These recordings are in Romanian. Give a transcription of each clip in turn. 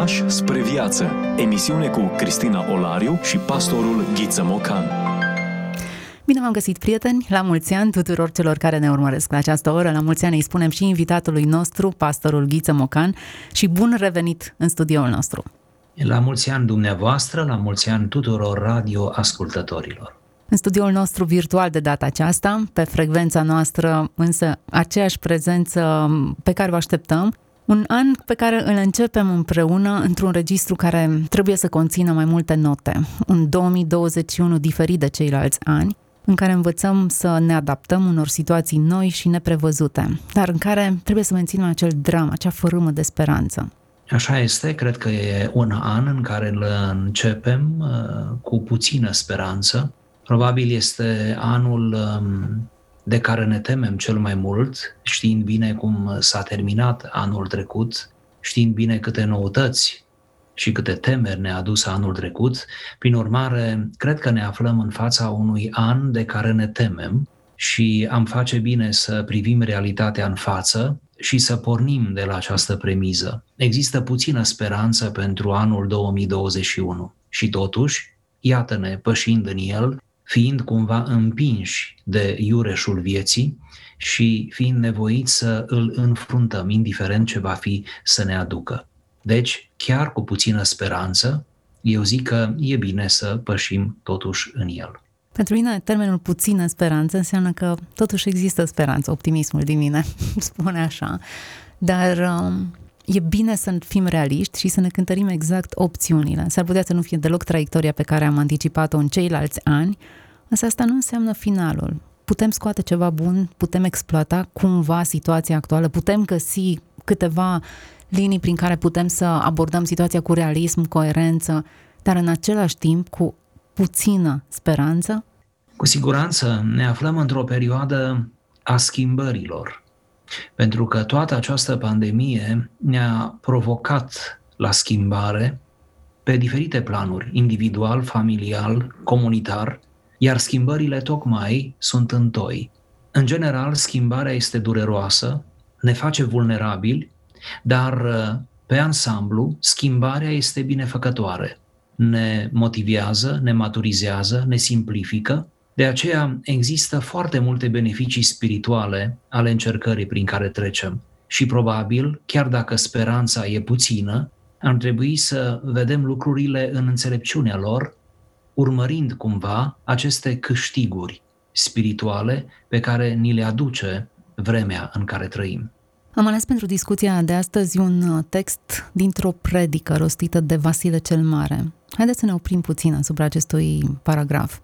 Pași spre viață. Emisiune cu Cristina Olariu și pastorul Ghiță Mocan. Bine v-am găsit, prieteni! La mulți ani tuturor celor care ne urmăresc la această oră. La mulți ani îi spunem și invitatului nostru, pastorul Ghiță Mocan, și bun revenit în studioul nostru. La mulți ani dumneavoastră, la mulți ani tuturor radioascultătorilor. În studioul nostru virtual de data aceasta, pe frecvența noastră, însă aceeași prezență pe care vă așteptăm, un an pe care îl începem împreună într-un registru care trebuie să conțină mai multe note. Un 2021 diferit de ceilalți ani, în care învățăm să ne adaptăm unor situații noi și neprevăzute, dar în care trebuie să menținem acel dram, acea fărâmă de speranță. Așa este, cred că e un an în care îl începem uh, cu puțină speranță. Probabil este anul um, de care ne temem cel mai mult, știind bine cum s-a terminat anul trecut, știind bine câte noutăți și câte temeri ne-a adus anul trecut. Prin urmare, cred că ne aflăm în fața unui an de care ne temem și am face bine să privim realitatea în față și să pornim de la această premiză. Există puțină speranță pentru anul 2021 și totuși, iată-ne pășind în el, fiind cumva împinși de iureșul vieții și fiind nevoiți să îl înfruntăm, indiferent ce va fi să ne aducă. Deci, chiar cu puțină speranță, eu zic că e bine să pășim totuși în el. Pentru mine, termenul puțină speranță înseamnă că totuși există speranță, optimismul din mine, spune așa. Dar um, e bine să fim realiști și să ne cântărim exact opțiunile. S-ar putea să nu fie deloc traiectoria pe care am anticipat-o în ceilalți ani, însă asta nu înseamnă finalul. Putem scoate ceva bun, putem exploata cumva situația actuală, putem găsi câteva linii prin care putem să abordăm situația cu realism, coerență, dar în același timp cu puțină speranță? Cu siguranță ne aflăm într-o perioadă a schimbărilor, pentru că toată această pandemie ne-a provocat la schimbare pe diferite planuri, individual, familial, comunitar, iar schimbările tocmai sunt întoi. În general, schimbarea este dureroasă, ne face vulnerabili, dar pe ansamblu, schimbarea este binefăcătoare. Ne motivează, ne maturizează, ne simplifică. De aceea există foarte multe beneficii spirituale ale încercării prin care trecem. Și probabil, chiar dacă speranța e puțină, ar trebui să vedem lucrurile în înțelepciunea lor urmărind cumva aceste câștiguri spirituale pe care ni le aduce vremea în care trăim. Am ales pentru discuția de astăzi un uh, text dintr-o predică rostită de Vasile cel Mare. Haideți să ne oprim puțin asupra acestui paragraf.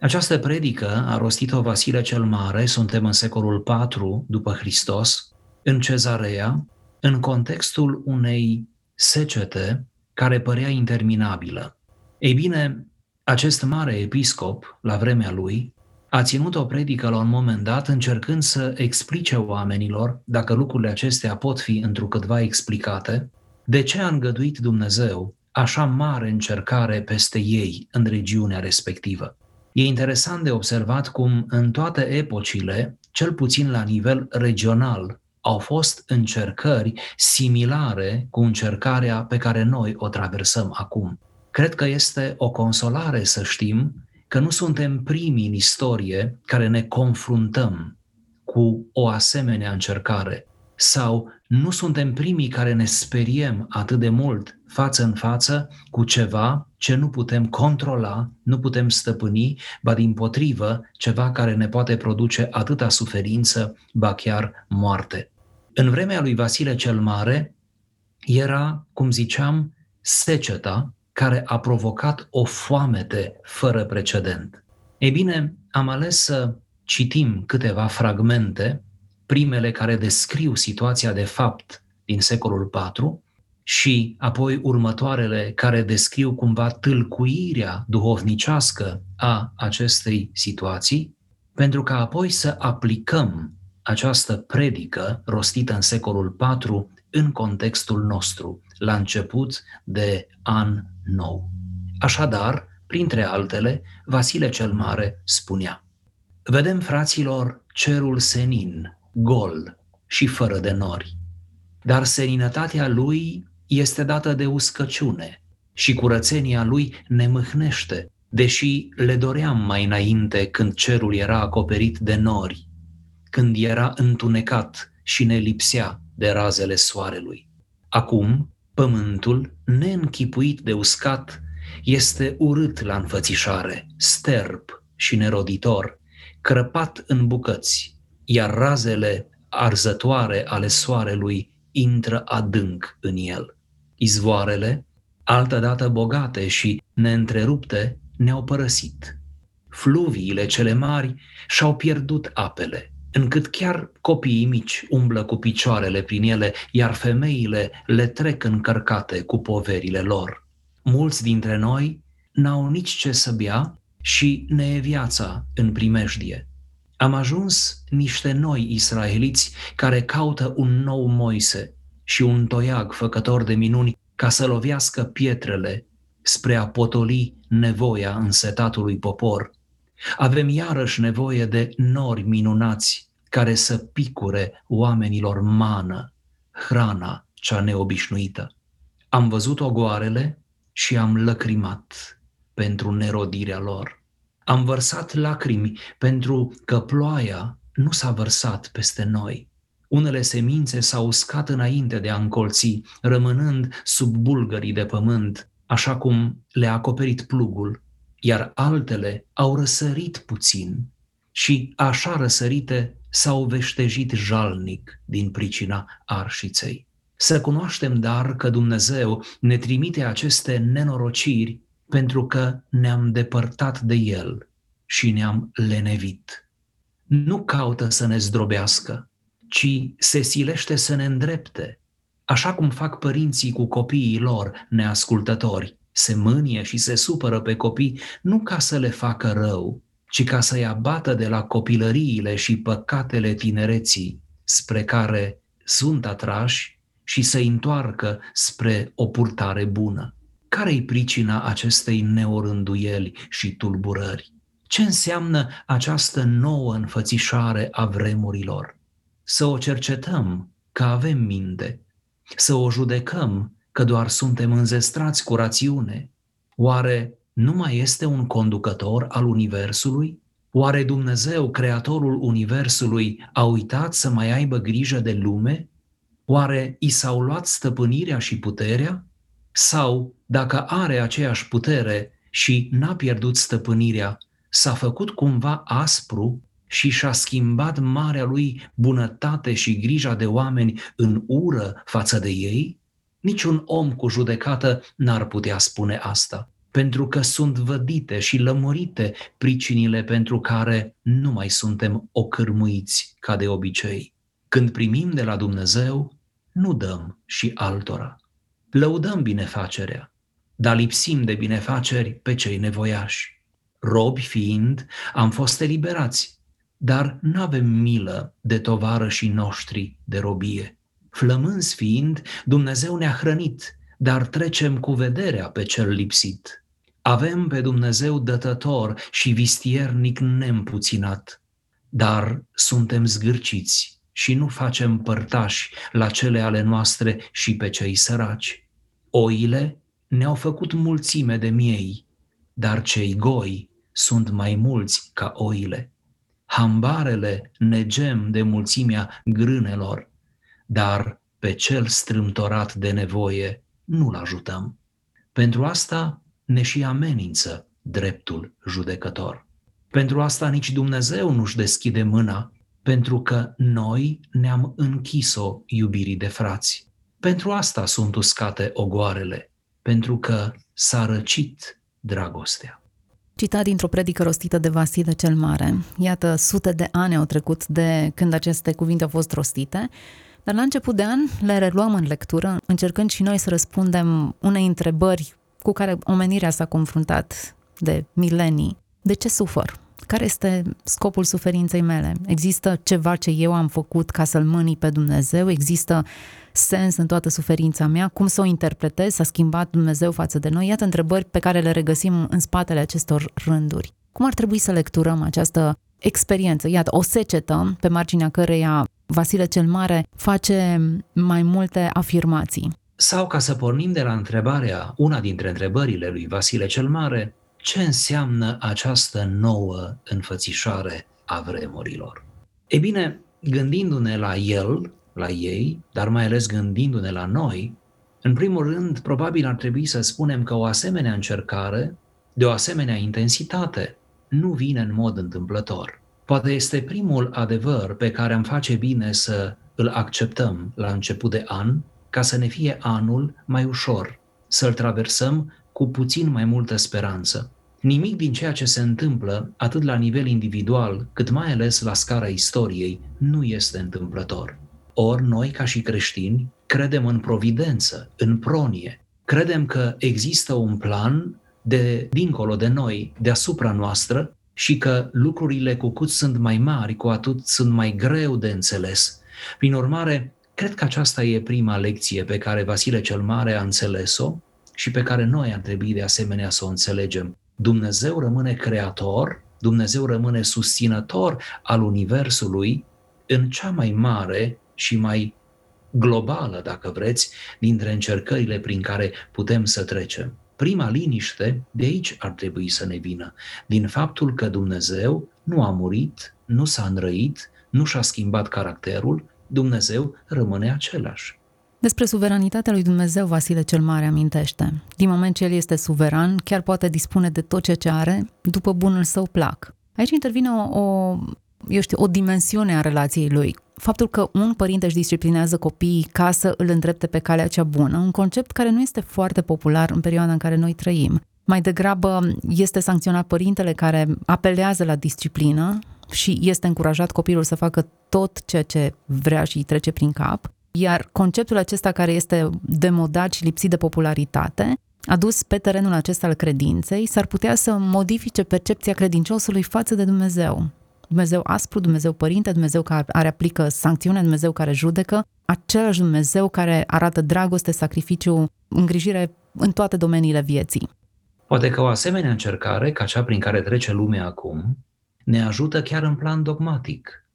Această predică a rostit-o Vasile cel Mare, suntem în secolul 4 după Hristos, în Cezarea, în contextul unei secete care părea interminabilă. Ei bine, acest mare episcop, la vremea lui, a ținut o predică la un moment dat încercând să explice oamenilor, dacă lucrurile acestea pot fi întrucâtva explicate, de ce a îngăduit Dumnezeu așa mare încercare peste ei în regiunea respectivă. E interesant de observat cum în toate epocile, cel puțin la nivel regional, au fost încercări similare cu încercarea pe care noi o traversăm acum. Cred că este o consolare să știm că nu suntem primii în istorie care ne confruntăm cu o asemenea încercare sau nu suntem primii care ne speriem atât de mult față în față cu ceva ce nu putem controla, nu putem stăpâni, ba din potrivă, ceva care ne poate produce atâta suferință, ba chiar moarte. În vremea lui Vasile cel Mare era, cum ziceam, seceta care a provocat o foamete fără precedent. Ei bine, am ales să citim câteva fragmente, primele care descriu situația de fapt din secolul IV și apoi următoarele care descriu cumva tâlcuirea duhovnicească a acestei situații, pentru ca apoi să aplicăm această predică rostită în secolul IV în contextul nostru, la început de an nou. Așadar, printre altele, Vasile cel Mare spunea Vedem, fraților, cerul senin, gol și fără de nori, dar seninătatea lui este dată de uscăciune și curățenia lui ne mâhnește, deși le doream mai înainte când cerul era acoperit de nori, când era întunecat și ne lipsea de razele soarelui. Acum, pământul, neînchipuit de uscat, este urât la înfățișare, sterb și neroditor, crăpat în bucăți, iar razele arzătoare ale soarelui intră adânc în el. Izvoarele, altădată bogate și neîntrerupte, ne-au părăsit. Fluviile cele mari și-au pierdut apele, încât chiar copiii mici umblă cu picioarele prin ele, iar femeile le trec încărcate cu poverile lor. Mulți dintre noi n-au nici ce să bea și ne e viața în primejdie. Am ajuns niște noi israeliți care caută un nou Moise și un toiag făcător de minuni ca să lovească pietrele spre a potoli nevoia însetatului popor. Avem iarăși nevoie de nori minunați care să picure oamenilor mană, hrana cea neobișnuită. Am văzut ogoarele și am lăcrimat pentru nerodirea lor. Am vărsat lacrimi pentru că ploaia nu s-a vărsat peste noi. Unele semințe s-au uscat înainte de a încolți, rămânând sub bulgării de pământ, așa cum le-a acoperit plugul, iar altele au răsărit puțin și, așa răsărite, s-au veștejit jalnic din pricina arșiței. Să cunoaștem, dar, că Dumnezeu ne trimite aceste nenorociri pentru că ne-am depărtat de El și ne-am lenevit. Nu caută să ne zdrobească, ci se silește să ne îndrepte, așa cum fac părinții cu copiii lor neascultători. Se mânie și se supără pe copii nu ca să le facă rău, ci ca să-i abată de la copilăriile și păcatele tinereții spre care sunt atrași și să-i întoarcă spre o purtare bună. Care-i pricina acestei neorânduieli și tulburări? Ce înseamnă această nouă înfățișare a vremurilor? Să o cercetăm că avem minte, să o judecăm că doar suntem înzestrați cu rațiune. Oare nu mai este un conducător al Universului? Oare Dumnezeu, Creatorul Universului, a uitat să mai aibă grijă de lume? Oare i s-au luat stăpânirea și puterea? Sau, dacă are aceeași putere și n-a pierdut stăpânirea, s-a făcut cumva aspru și și-a schimbat marea lui bunătate și grija de oameni în ură față de ei? Niciun om cu judecată n-ar putea spune asta, pentru că sunt vădite și lămurite pricinile pentru care nu mai suntem ocârmuiți ca de obicei. Când primim de la Dumnezeu, nu dăm și altora. Lăudăm binefacerea, dar lipsim de binefaceri pe cei nevoiași. Robi fiind, am fost eliberați, dar nu avem milă de tovarășii noștri de robie. Flămânzi fiind, Dumnezeu ne-a hrănit, dar trecem cu vederea pe cel lipsit. Avem pe Dumnezeu dătător și vistiernic neîmpuținat, dar suntem zgârciți și nu facem părtași la cele ale noastre și pe cei săraci. Oile ne-au făcut mulțime de miei, dar cei goi sunt mai mulți ca oile. Hambarele negem de mulțimea grânelor, dar pe cel strâmtorat de nevoie nu-l ajutăm. Pentru asta ne și amenință dreptul judecător. Pentru asta nici Dumnezeu nu-și deschide mâna, pentru că noi ne-am închis-o iubirii de frați. Pentru asta sunt uscate ogoarele, pentru că s-a răcit dragostea. Citat dintr-o predică rostită de Vasile cel Mare. Iată, sute de ani au trecut de când aceste cuvinte au fost rostite, dar la început de an le reluăm în lectură, încercând și noi să răspundem unei întrebări cu care omenirea s-a confruntat de milenii. De ce sufăr? Care este scopul suferinței mele? Există ceva ce eu am făcut ca să-L mânii pe Dumnezeu? Există sens în toată suferința mea? Cum să o interpretez? S-a schimbat Dumnezeu față de noi? Iată întrebări pe care le regăsim în spatele acestor rânduri. Cum ar trebui să lecturăm această experiență? Iată, o secetă pe marginea căreia Vasile cel Mare face mai multe afirmații. Sau ca să pornim de la întrebarea, una dintre întrebările lui Vasile cel Mare, ce înseamnă această nouă înfățișare a vremurilor? E bine, gândindu-ne la el, la ei, dar mai ales gândindu-ne la noi, în primul rând, probabil ar trebui să spunem că o asemenea încercare, de o asemenea intensitate, nu vine în mod întâmplător. Poate este primul adevăr pe care am face bine să îl acceptăm la început de an, ca să ne fie anul mai ușor, să-l traversăm cu puțin mai multă speranță. Nimic din ceea ce se întâmplă, atât la nivel individual, cât mai ales la scara istoriei, nu este întâmplător. Ori noi, ca și creștini, credem în providență, în pronie. Credem că există un plan de dincolo de noi, deasupra noastră, și că lucrurile cu cât sunt mai mari, cu atât sunt mai greu de înțeles. Prin urmare, cred că aceasta e prima lecție pe care Vasile cel Mare a înțeles-o și pe care noi ar trebui de asemenea să o înțelegem. Dumnezeu rămâne creator, Dumnezeu rămâne susținător al Universului în cea mai mare și mai globală, dacă vreți, dintre încercările prin care putem să trecem. Prima liniște de aici ar trebui să ne vină, din faptul că Dumnezeu nu a murit, nu s-a înrăit, nu și-a schimbat caracterul, Dumnezeu rămâne același. Despre suveranitatea lui Dumnezeu, Vasile cel Mare amintește. Din moment ce El este suveran, chiar poate dispune de tot ce are, după bunul său plac. Aici intervine o, o eu știu, o dimensiune a relației lui. Faptul că un părinte își disciplinează copiii ca să îl îndrepte pe calea cea bună, un concept care nu este foarte popular în perioada în care noi trăim. Mai degrabă este sancționat părintele care apelează la disciplină și este încurajat copilul să facă tot ceea ce vrea și îi trece prin cap. Iar conceptul acesta care este demodat și lipsit de popularitate, adus pe terenul acesta al credinței, s-ar putea să modifice percepția credinciosului față de Dumnezeu. Dumnezeu aspru, Dumnezeu părinte, Dumnezeu care aplică sancțiune, Dumnezeu care judecă, același Dumnezeu care arată dragoste, sacrificiu, îngrijire în toate domeniile vieții. Poate că o asemenea încercare, ca cea prin care trece lumea acum, ne ajută chiar în plan dogmatic.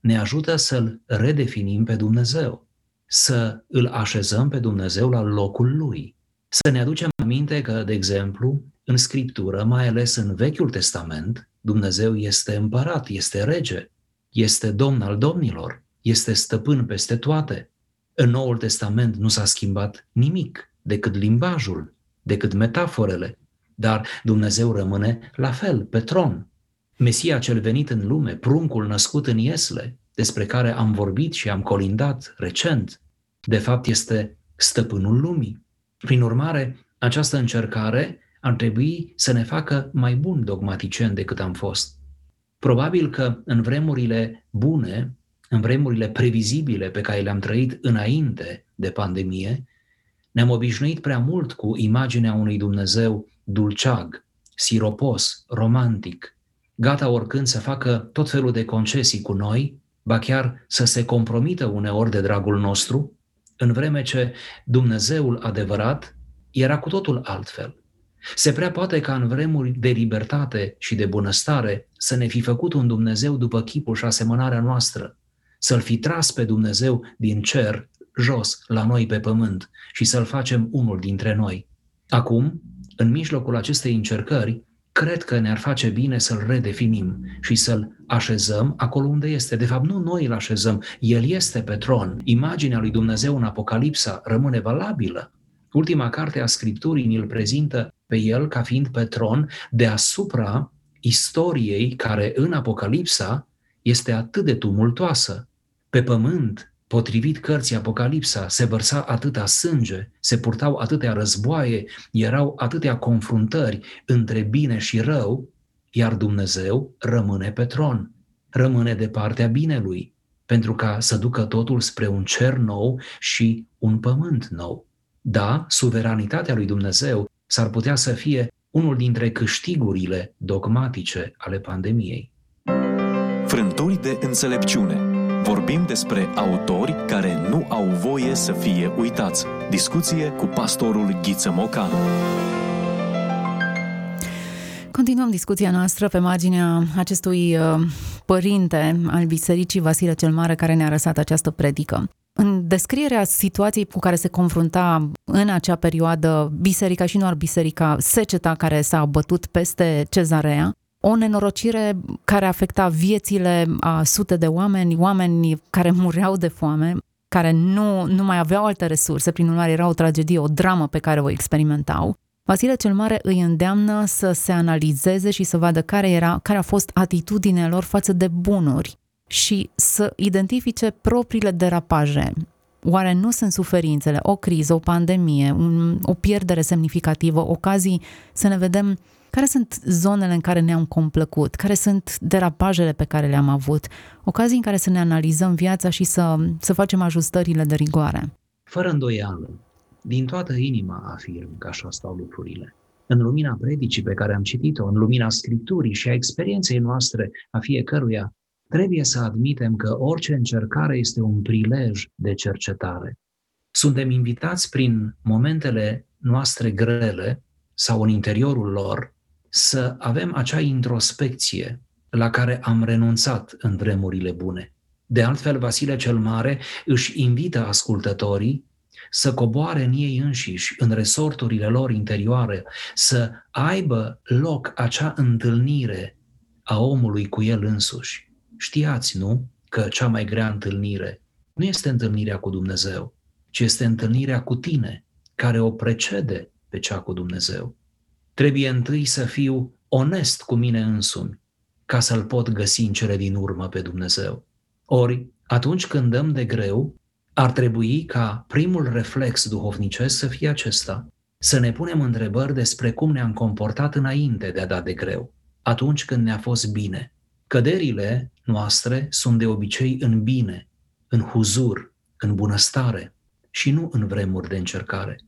Ne ajută să-L redefinim pe Dumnezeu, să îl așezăm pe Dumnezeu la locul Lui. Să ne aducem aminte că, de exemplu, în Scriptură, mai ales în Vechiul Testament, Dumnezeu este împărat, este rege, este domn al domnilor, este stăpân peste toate. În Noul Testament nu s-a schimbat nimic decât limbajul, decât metaforele, dar Dumnezeu rămâne la fel, pe tron. Mesia cel venit în lume, pruncul născut în Iesle, despre care am vorbit și am colindat recent, de fapt este stăpânul lumii. Prin urmare, această încercare ar trebui să ne facă mai buni dogmaticieni decât am fost. Probabil că în vremurile bune, în vremurile previzibile pe care le-am trăit înainte de pandemie, ne-am obișnuit prea mult cu imaginea unui Dumnezeu dulceag, siropos, romantic, gata oricând să facă tot felul de concesii cu noi, ba chiar să se compromită uneori de dragul nostru, în vreme ce Dumnezeul adevărat era cu totul altfel. Se prea poate ca în vremuri de libertate și de bunăstare să ne fi făcut un Dumnezeu după chipul și asemănarea noastră, să-L fi tras pe Dumnezeu din cer jos la noi pe pământ și să-L facem unul dintre noi. Acum, în mijlocul acestei încercări, cred că ne-ar face bine să-L redefinim și să-L așezăm acolo unde este. De fapt, nu noi îl așezăm, El este pe tron. Imaginea lui Dumnezeu în Apocalipsa rămâne valabilă. Ultima carte a Scripturii îl prezintă pe el ca fiind pe tron deasupra istoriei care în Apocalipsa este atât de tumultoasă. Pe pământ, potrivit cărții Apocalipsa, se vărsa atâta sânge, se purtau atâtea războaie, erau atâtea confruntări între bine și rău, iar Dumnezeu rămâne pe tron, rămâne de partea binelui, pentru ca să ducă totul spre un cer nou și un pământ nou. Da, suveranitatea lui Dumnezeu s-ar putea să fie unul dintre câștigurile dogmatice ale pandemiei. Frânturi de înțelepciune. Vorbim despre autori care nu au voie să fie uitați. Discuție cu pastorul Ghiță Mocan. Continuăm discuția noastră pe marginea acestui uh, părinte al bisericii Vasile cel Mare care ne-a răsat această predică. În descrierea situației cu care se confrunta în acea perioadă biserica și nu doar biserica, seceta care s-a bătut peste cezarea, o nenorocire care afecta viețile a sute de oameni, oameni care mureau de foame, care nu, nu mai aveau alte resurse, prin urmare era o tragedie, o dramă pe care o experimentau. Vasile cel Mare îi îndeamnă să se analizeze și să vadă care, era, care a fost atitudinea lor față de bunuri și să identifice propriile derapaje. Oare nu sunt suferințele, o criză, o pandemie, un, o pierdere semnificativă, ocazii să ne vedem care sunt zonele în care ne-am complăcut, care sunt derapajele pe care le-am avut, ocazii în care să ne analizăm viața și să, să facem ajustările de rigoare. Fără îndoială, din toată inima afirm că așa stau lucrurile. În lumina predicii pe care am citit-o, în lumina Scripturii și a experienței noastre a fiecăruia, trebuie să admitem că orice încercare este un prilej de cercetare. Suntem invitați prin momentele noastre grele sau în interiorul lor să avem acea introspecție la care am renunțat în vremurile bune. De altfel, Vasile cel Mare își invită ascultătorii să coboare în ei înșiși, în resorturile lor interioare, să aibă loc acea întâlnire a omului cu el însuși. Știați, nu, că cea mai grea întâlnire nu este întâlnirea cu Dumnezeu, ci este întâlnirea cu tine, care o precede pe cea cu Dumnezeu. Trebuie întâi să fiu onest cu mine însumi, ca să-L pot găsi în cele din urmă pe Dumnezeu. Ori, atunci când dăm de greu, ar trebui ca primul reflex duhovnicesc să fie acesta, să ne punem întrebări despre cum ne-am comportat înainte de a da de greu, atunci când ne-a fost bine. Căderile noastre sunt de obicei în bine, în huzur, în bunăstare și nu în vremuri de încercare.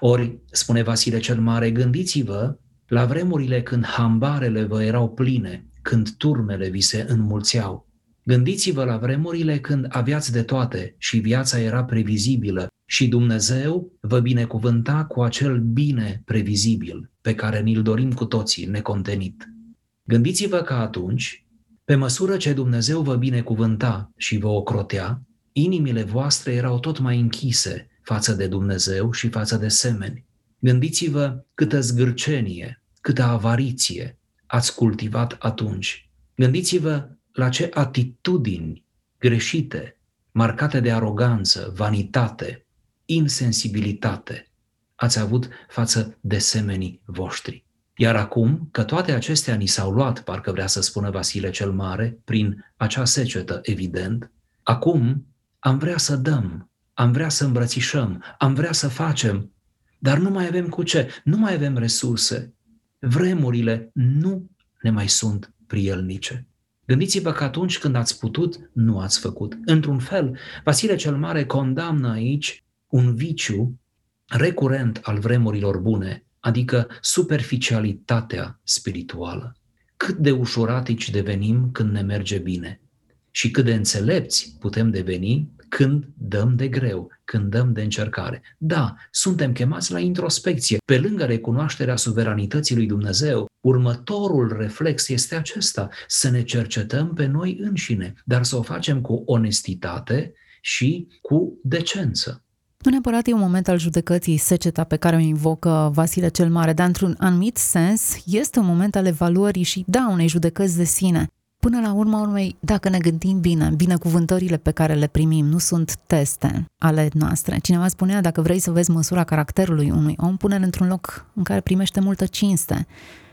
Ori, spune Vasile cel Mare, gândiți-vă la vremurile când hambarele vă erau pline, când turmele vi se înmulțeau, Gândiți-vă la vremurile când aveați de toate și viața era previzibilă și Dumnezeu vă binecuvânta cu acel bine previzibil pe care ni-l dorim cu toții, necontenit. Gândiți-vă că atunci, pe măsură ce Dumnezeu vă binecuvânta și vă ocrotea, inimile voastre erau tot mai închise față de Dumnezeu și față de semeni. Gândiți-vă câtă zgârcenie, câtă avariție ați cultivat atunci. Gândiți-vă la ce atitudini greșite, marcate de aroganță, vanitate, insensibilitate ați avut față de semenii voștri. Iar acum că toate acestea ni s-au luat, parcă vrea să spună Vasile cel Mare, prin acea secetă, evident, acum am vrea să dăm, am vrea să îmbrățișăm, am vrea să facem, dar nu mai avem cu ce, nu mai avem resurse. Vremurile nu ne mai sunt prielnice. Gândiți-vă că atunci când ați putut, nu ați făcut. Într-un fel, Vasile cel Mare condamnă aici un viciu recurent al vremurilor bune, adică superficialitatea spirituală. Cât de ușuratici devenim când ne merge bine și cât de înțelepți putem deveni când dăm de greu, când dăm de încercare. Da, suntem chemați la introspecție. Pe lângă recunoașterea suveranității lui Dumnezeu, următorul reflex este acesta, să ne cercetăm pe noi înșine, dar să o facem cu onestitate și cu decență. Nu neapărat e un moment al judecății seceta pe care o invocă Vasile cel Mare, dar într-un anumit sens este un moment al evaluării și, da, unei judecăți de sine. Până la urma urmei, dacă ne gândim bine, binecuvântările pe care le primim nu sunt teste ale noastre. Cineva spunea, dacă vrei să vezi măsura caracterului unui om, pune-l într-un loc în care primește multă cinste.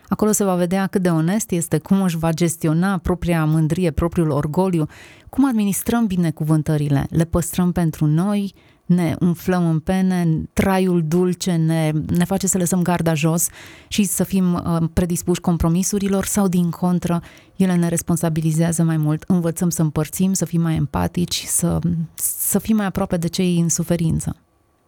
Acolo se va vedea cât de onest este, cum își va gestiona propria mândrie, propriul orgoliu, cum administrăm binecuvântările, le păstrăm pentru noi, ne umflăm în pene, traiul dulce ne, ne face să lăsăm garda jos și să fim uh, predispuși compromisurilor sau din contră, ele ne responsabilizează mai mult. Învățăm să împărțim, să fim mai empatici, să, să fim mai aproape de cei în suferință.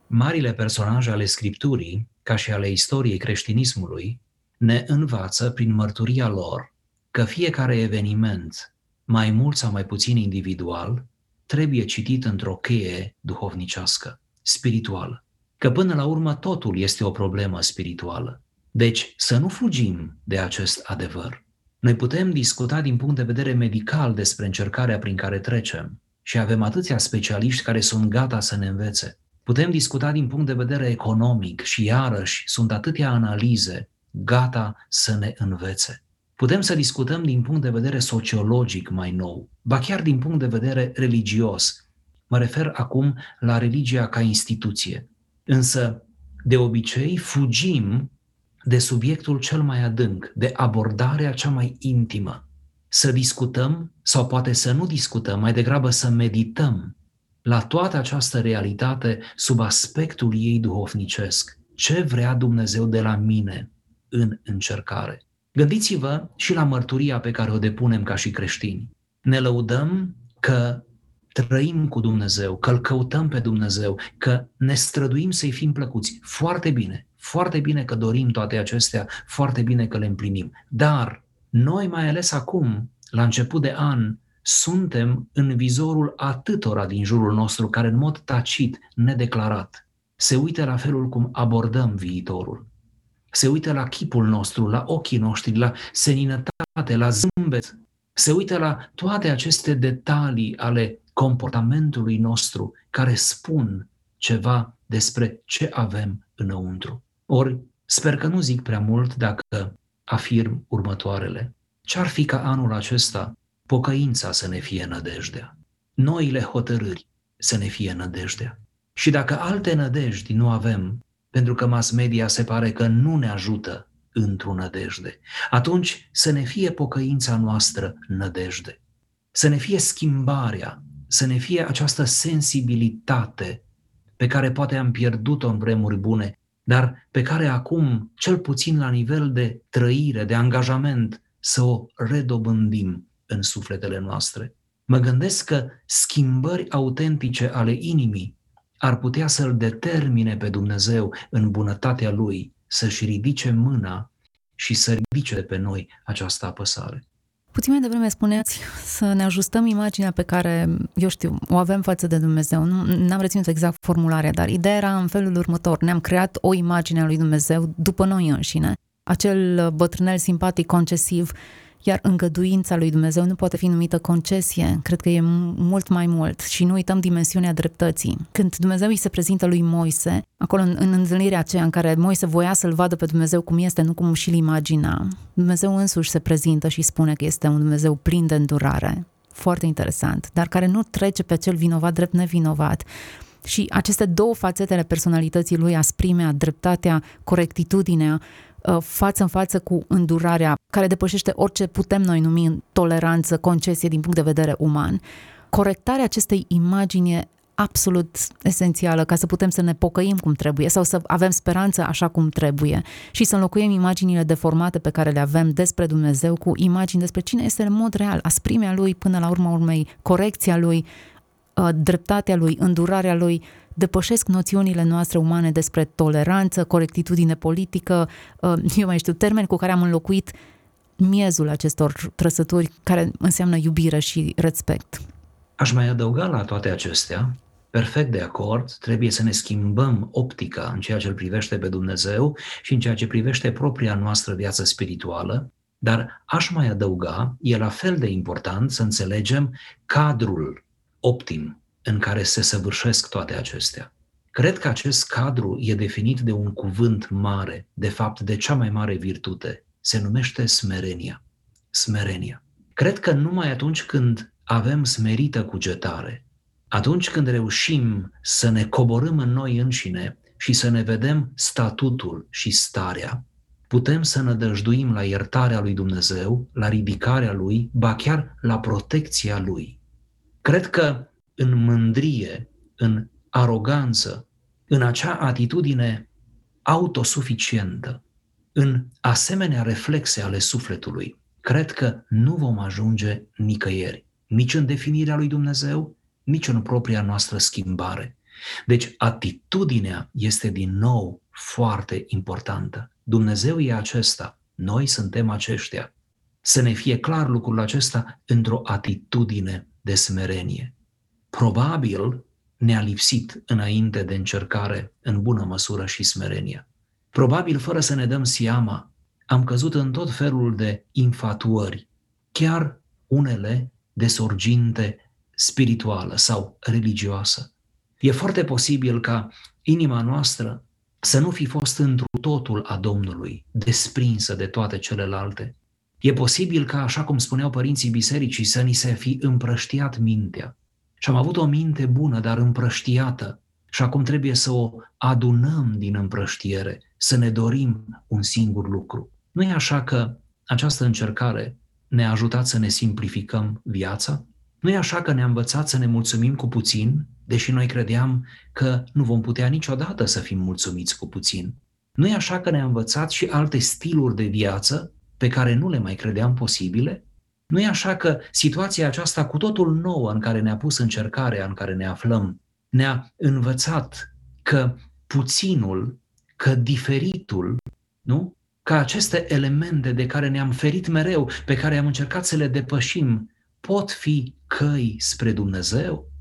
Marile personaje ale Scripturii, ca și ale istoriei creștinismului, ne învață prin mărturia lor că fiecare eveniment, mai mult sau mai puțin individual, trebuie citit într-o cheie duhovnicească, spirituală. Că până la urmă totul este o problemă spirituală. Deci să nu fugim de acest adevăr. Noi putem discuta din punct de vedere medical despre încercarea prin care trecem și avem atâția specialiști care sunt gata să ne învețe. Putem discuta din punct de vedere economic și iarăși sunt atâtea analize gata să ne învețe. Putem să discutăm din punct de vedere sociologic mai nou, ba chiar din punct de vedere religios. Mă refer acum la religia ca instituție. Însă, de obicei, fugim de subiectul cel mai adânc, de abordarea cea mai intimă. Să discutăm sau poate să nu discutăm, mai degrabă să medităm la toată această realitate sub aspectul ei duhovnicesc. Ce vrea Dumnezeu de la mine în încercare? Gândiți-vă și la mărturia pe care o depunem ca și creștini. Ne lăudăm că trăim cu Dumnezeu, că îl căutăm pe Dumnezeu, că ne străduim să-i fim plăcuți. Foarte bine, foarte bine că dorim toate acestea, foarte bine că le împlinim. Dar noi, mai ales acum, la început de an, suntem în vizorul atâtora din jurul nostru care în mod tacit, nedeclarat, se uită la felul cum abordăm viitorul. Se uită la chipul nostru, la ochii noștri, la seninătate, la zâmbet. Se uită la toate aceste detalii ale comportamentului nostru care spun ceva despre ce avem înăuntru. Ori, sper că nu zic prea mult dacă afirm următoarele. Ce-ar fi ca anul acesta pocăința să ne fie nădejdea, noile hotărâri să ne fie nădejdea. Și dacă alte nădejdi nu avem, pentru că mass media se pare că nu ne ajută într-o nădejde, atunci să ne fie pocăința noastră nădejde, să ne fie schimbarea, să ne fie această sensibilitate pe care poate am pierdut-o în vremuri bune, dar pe care acum, cel puțin la nivel de trăire, de angajament, să o redobândim în sufletele noastre. Mă gândesc că schimbări autentice ale inimii ar putea să-L determine pe Dumnezeu în bunătatea Lui să-și ridice mâna și să ridice de pe noi această apăsare. Puțin mai devreme spuneați să ne ajustăm imaginea pe care, eu știu, o avem față de Dumnezeu. Nu am reținut exact formularea, dar ideea era în felul următor. Ne-am creat o imagine a lui Dumnezeu după noi înșine. Acel bătrânel simpatic, concesiv, iar îngăduința lui Dumnezeu nu poate fi numită concesie, cred că e mult mai mult și nu uităm dimensiunea dreptății. Când Dumnezeu îi se prezintă lui Moise, acolo în, în întâlnirea aceea în care Moise voia să-l vadă pe Dumnezeu cum este, nu cum și-l imagina, Dumnezeu însuși se prezintă și spune că este un Dumnezeu plin de îndurare, foarte interesant, dar care nu trece pe cel vinovat drept nevinovat. Și aceste două fațete ale personalității lui, asprimea, dreptatea, corectitudinea, Uh, față în față cu îndurarea care depășește orice putem noi numi toleranță, concesie din punct de vedere uman. Corectarea acestei imagini e absolut esențială ca să putem să ne pocăim cum trebuie sau să avem speranță așa cum trebuie și să înlocuim imaginile deformate pe care le avem despre Dumnezeu cu imagini despre cine este în mod real, asprimea lui până la urma urmei, corecția lui, uh, dreptatea lui, îndurarea lui, depășesc noțiunile noastre umane despre toleranță, corectitudine politică, uh, eu mai știu, termeni cu care am înlocuit miezul acestor trăsături care înseamnă iubire și respect. Aș mai adăuga la toate acestea, perfect de acord, trebuie să ne schimbăm optica în ceea ce îl privește pe Dumnezeu și în ceea ce privește propria noastră viață spirituală, dar aș mai adăuga, e la fel de important să înțelegem cadrul optim în care se săvârșesc toate acestea. Cred că acest cadru e definit de un cuvânt mare, de fapt de cea mai mare virtute. Se numește smerenia. Smerenia. Cred că numai atunci când avem smerită cugetare, atunci când reușim să ne coborâm în noi înșine și să ne vedem statutul și starea, putem să nădăjduim la iertarea lui Dumnezeu, la ridicarea lui, ba chiar la protecția lui. Cred că în mândrie, în aroganță, în acea atitudine autosuficientă, în asemenea reflexe ale sufletului, cred că nu vom ajunge nicăieri, nici în definirea lui Dumnezeu, nici în propria noastră schimbare. Deci atitudinea este din nou foarte importantă. Dumnezeu e acesta, noi suntem aceștia. Să ne fie clar lucrul acesta într-o atitudine de smerenie probabil ne-a lipsit înainte de încercare în bună măsură și smerenia. Probabil fără să ne dăm seama, am căzut în tot felul de infatuări, chiar unele de sorginte spirituală sau religioasă. E foarte posibil ca inima noastră să nu fi fost întru totul a Domnului, desprinsă de toate celelalte. E posibil ca, așa cum spuneau părinții bisericii, să ni se fi împrăștiat mintea. Și am avut o minte bună, dar împrăștiată. Și acum trebuie să o adunăm din împrăștiere, să ne dorim un singur lucru. Nu e așa că această încercare ne-a ajutat să ne simplificăm viața? Nu e așa că ne-a învățat să ne mulțumim cu puțin, deși noi credeam că nu vom putea niciodată să fim mulțumiți cu puțin? Nu e așa că ne-a învățat și alte stiluri de viață pe care nu le mai credeam posibile? Nu e așa că situația aceasta cu totul nouă în care ne-a pus încercarea în care ne aflăm, ne-a învățat că puținul, că diferitul, nu? Că aceste elemente de care ne-am ferit mereu, pe care am încercat să le depășim, pot fi căi spre Dumnezeu?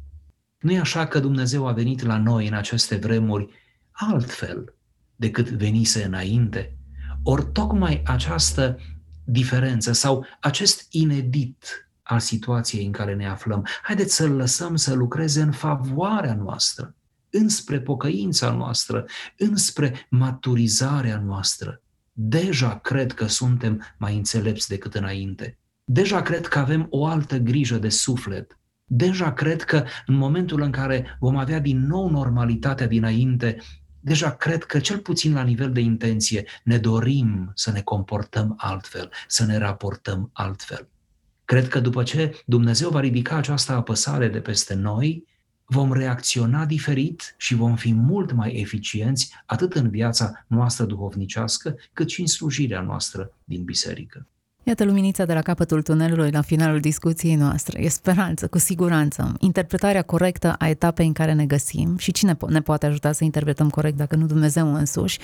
Nu e așa că Dumnezeu a venit la noi în aceste vremuri altfel decât venise înainte? Ori tocmai această diferență sau acest inedit al situației în care ne aflăm, haideți să-l lăsăm să lucreze în favoarea noastră, înspre pocăința noastră, înspre maturizarea noastră. Deja cred că suntem mai înțelepți decât înainte. Deja cred că avem o altă grijă de suflet. Deja cred că în momentul în care vom avea din nou normalitatea dinainte, deja cred că cel puțin la nivel de intenție ne dorim să ne comportăm altfel, să ne raportăm altfel. Cred că după ce Dumnezeu va ridica această apăsare de peste noi, vom reacționa diferit și vom fi mult mai eficienți atât în viața noastră duhovnicească, cât și în slujirea noastră din biserică. Iată luminița de la capătul tunelului la finalul discuției noastre. E speranță, cu siguranță. Interpretarea corectă a etapei în care ne găsim și cine ne poate ajuta să interpretăm corect dacă nu Dumnezeu însuși.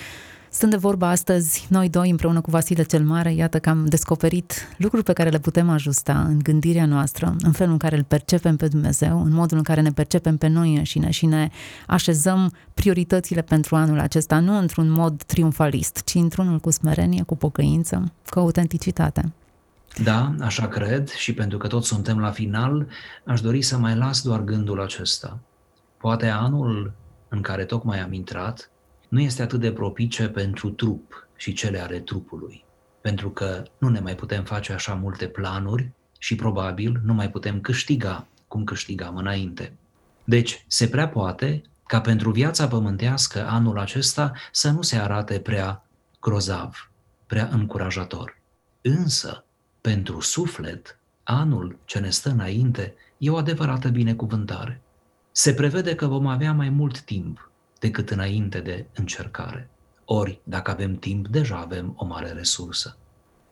Stând de vorba astăzi, noi doi împreună cu Vasile cel Mare, iată că am descoperit lucruri pe care le putem ajusta în gândirea noastră, în felul în care îl percepem pe Dumnezeu, în modul în care ne percepem pe noi înșine și ne așezăm prioritățile pentru anul acesta, nu într-un mod triumfalist, ci într-unul cu smerenie, cu pocăință, cu autenticitate. Da, așa cred și pentru că toți suntem la final, aș dori să mai las doar gândul acesta. Poate anul în care tocmai am intrat nu este atât de propice pentru trup și cele ale trupului, pentru că nu ne mai putem face așa multe planuri și probabil nu mai putem câștiga cum câștigam înainte. Deci, se prea poate ca pentru viața pământească anul acesta să nu se arate prea grozav, prea încurajator. Însă, pentru suflet, anul ce ne stă înainte e o adevărată binecuvântare. Se prevede că vom avea mai mult timp decât înainte de încercare. Ori, dacă avem timp, deja avem o mare resursă.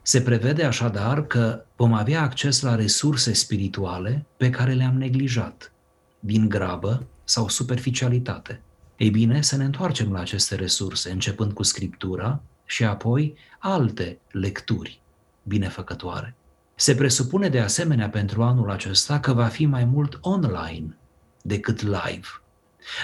Se prevede așadar că vom avea acces la resurse spirituale pe care le-am neglijat, din grabă sau superficialitate. Ei bine, să ne întoarcem la aceste resurse, începând cu Scriptura și apoi alte lecturi binefăcătoare. Se presupune de asemenea pentru anul acesta că va fi mai mult online decât live.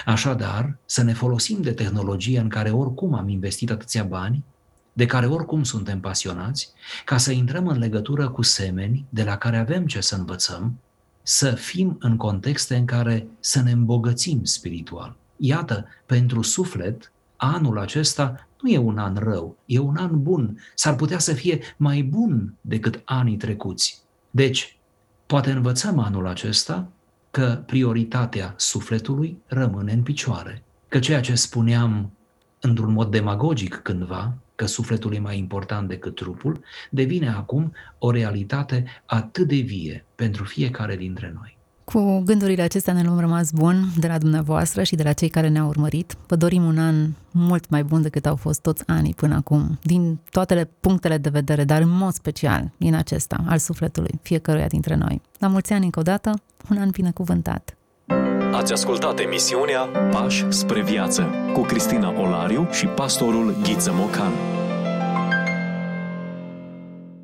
Așadar, să ne folosim de tehnologie în care oricum am investit atâția bani, de care oricum suntem pasionați, ca să intrăm în legătură cu semeni de la care avem ce să învățăm, să fim în contexte în care să ne îmbogățim spiritual. Iată, pentru suflet, anul acesta nu e un an rău, e un an bun. S-ar putea să fie mai bun decât anii trecuți. Deci, poate învățăm anul acesta că prioritatea sufletului rămâne în picioare. Că ceea ce spuneam într-un mod demagogic cândva, că sufletul e mai important decât trupul, devine acum o realitate atât de vie pentru fiecare dintre noi. Cu gândurile acestea ne luăm rămas bun de la dumneavoastră și de la cei care ne-au urmărit. Vă dorim un an mult mai bun decât au fost toți anii până acum, din toate punctele de vedere, dar în mod special din acesta, al sufletului fiecăruia dintre noi. La mulți ani încă o dată, un an binecuvântat! Ați ascultat emisiunea Pași spre viață cu Cristina Olariu și pastorul Ghiță Mocan.